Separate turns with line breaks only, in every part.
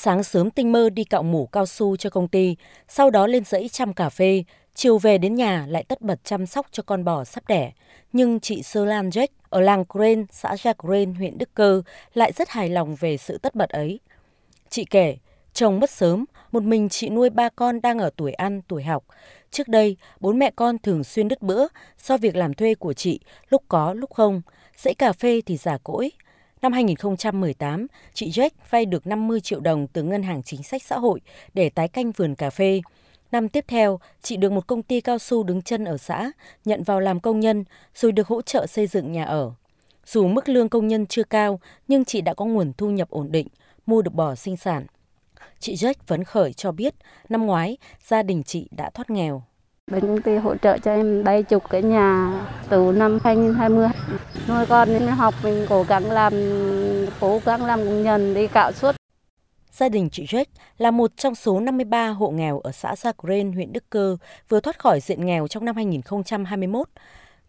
Sáng sớm tinh mơ đi cạo mủ cao su cho công ty, sau đó lên dãy chăm cà phê, chiều về đến nhà lại tất bật chăm sóc cho con bò sắp đẻ. Nhưng chị Sơ Lan Jack ở làng Green, xã Jack Green, huyện Đức Cơ lại rất hài lòng về sự tất bật ấy. Chị kể, chồng mất sớm, một mình chị nuôi ba con đang ở tuổi ăn, tuổi học. Trước đây, bốn mẹ con thường xuyên đứt bữa do việc làm thuê của chị, lúc có lúc không. Dãy cà phê thì giả cỗi, Năm 2018, chị Jack vay được 50 triệu đồng từ Ngân hàng Chính sách Xã hội để tái canh vườn cà phê. Năm tiếp theo, chị được một công ty cao su đứng chân ở xã, nhận vào làm công nhân, rồi được hỗ trợ xây dựng nhà ở. Dù mức lương công nhân chưa cao, nhưng chị đã có nguồn thu nhập ổn định, mua được bò sinh sản. Chị Jack phấn khởi cho biết, năm ngoái, gia đình chị đã thoát nghèo.
Bên công ty hỗ trợ cho em bay chục cái nhà từ năm 2020. Nuôi con đến học mình cố gắng làm, cố gắng làm công nhân đi cạo suốt.
Gia đình chị Jack là một trong số 53 hộ nghèo ở xã Gia Gren, huyện Đức Cơ, vừa thoát khỏi diện nghèo trong năm 2021.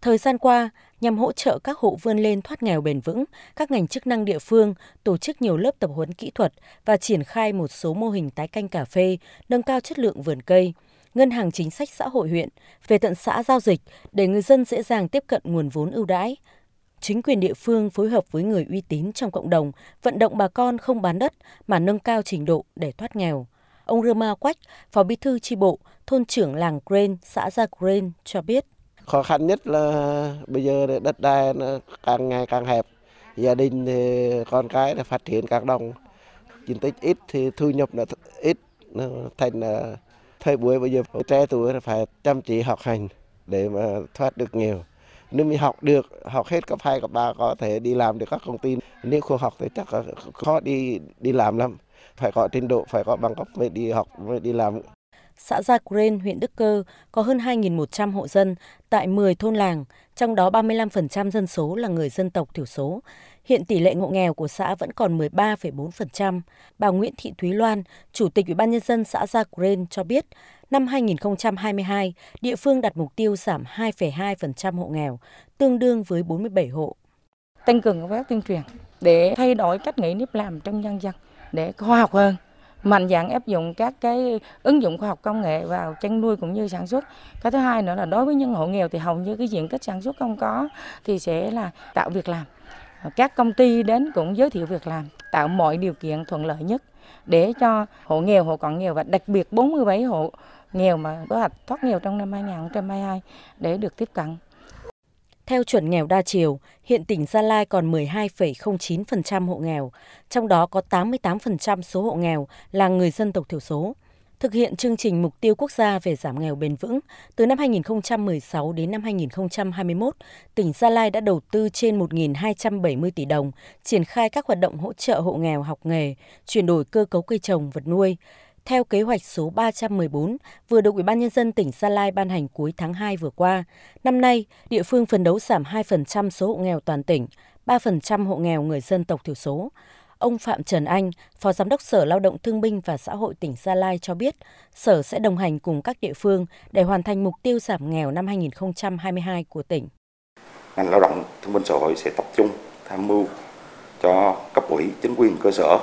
Thời gian qua, nhằm hỗ trợ các hộ vươn lên thoát nghèo bền vững, các ngành chức năng địa phương tổ chức nhiều lớp tập huấn kỹ thuật và triển khai một số mô hình tái canh cà phê, nâng cao chất lượng vườn cây. Ngân hàng Chính sách Xã hội huyện về tận xã giao dịch để người dân dễ dàng tiếp cận nguồn vốn ưu đãi. Chính quyền địa phương phối hợp với người uy tín trong cộng đồng vận động bà con không bán đất mà nâng cao trình độ để thoát nghèo. Ông Rama Quách, Phó Bí thư tri bộ, thôn trưởng làng Gren, xã Gia Gren cho biết.
Khó khăn nhất là bây giờ đất đai nó càng ngày càng hẹp. Gia đình thì con cái là phát triển càng đông. Diện tích ít thì thu nhập là ít, thành là thời buổi bây giờ trẻ tuổi phải chăm chỉ học hành để mà thoát được nghèo. Nếu mình học được học hết cấp 2, cấp 3 có thể đi làm được các công ty. Nếu không học thì chắc là khó đi đi làm lắm. Phải có trình độ phải có bằng cấp mới đi học mới đi làm.
Xã Gia Cren, huyện Đức Cơ có hơn 2.100 hộ dân tại 10 thôn làng, trong đó 35% dân số là người dân tộc thiểu số. Hiện tỷ lệ hộ nghèo của xã vẫn còn 13,4%. Bà Nguyễn Thị Thúy Loan, Chủ tịch Ủy ban Nhân dân xã Gia Cren cho biết, năm 2022, địa phương đặt mục tiêu giảm 2,2% hộ nghèo, tương đương với 47 hộ.
Tăng cường công tác tuyên truyền để thay đổi cách nghĩ nếp làm trong nhân dân, để khoa học hơn, mạnh dạng áp dụng các cái ứng dụng khoa học công nghệ vào chăn nuôi cũng như sản xuất. Cái thứ hai nữa là đối với những hộ nghèo thì hầu như cái diện tích sản xuất không có thì sẽ là tạo việc làm. Các công ty đến cũng giới thiệu việc làm, tạo mọi điều kiện thuận lợi nhất để cho hộ nghèo, hộ cận nghèo và đặc biệt 47 hộ nghèo mà có hoạch thoát nghèo trong năm 2022 để được tiếp cận.
Theo chuẩn nghèo đa chiều, hiện tỉnh Gia Lai còn 12,09% hộ nghèo, trong đó có 88% số hộ nghèo là người dân tộc thiểu số. Thực hiện chương trình mục tiêu quốc gia về giảm nghèo bền vững, từ năm 2016 đến năm 2021, tỉnh Gia Lai đã đầu tư trên 1.270 tỷ đồng, triển khai các hoạt động hỗ trợ hộ nghèo học nghề, chuyển đổi cơ cấu cây trồng, vật nuôi, theo kế hoạch số 314 vừa được Ủy ban nhân dân tỉnh Gia Lai ban hành cuối tháng 2 vừa qua. Năm nay, địa phương phấn đấu giảm 2% số hộ nghèo toàn tỉnh, 3% hộ nghèo người dân tộc thiểu số. Ông Phạm Trần Anh, Phó Giám đốc Sở Lao động Thương binh và Xã hội tỉnh Gia Lai cho biết, Sở sẽ đồng hành cùng các địa phương để hoàn thành mục tiêu giảm nghèo năm 2022 của tỉnh.
Ngành Lao động Thương binh Xã hội sẽ tập trung tham mưu cho cấp ủy chính quyền cơ sở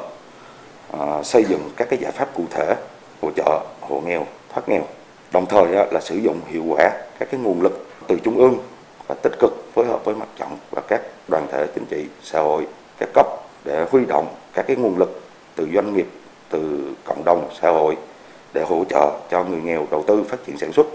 Ờ, xây dựng các cái giải pháp cụ thể, hỗ trợ hộ nghèo, thoát nghèo. Đồng thời là sử dụng hiệu quả các cái nguồn lực từ trung ương và tích cực phối hợp với mặt trận và các đoàn thể chính trị, xã hội, các cấp để huy động các cái nguồn lực từ doanh nghiệp, từ cộng đồng, xã hội để hỗ trợ cho người nghèo đầu tư phát triển sản xuất.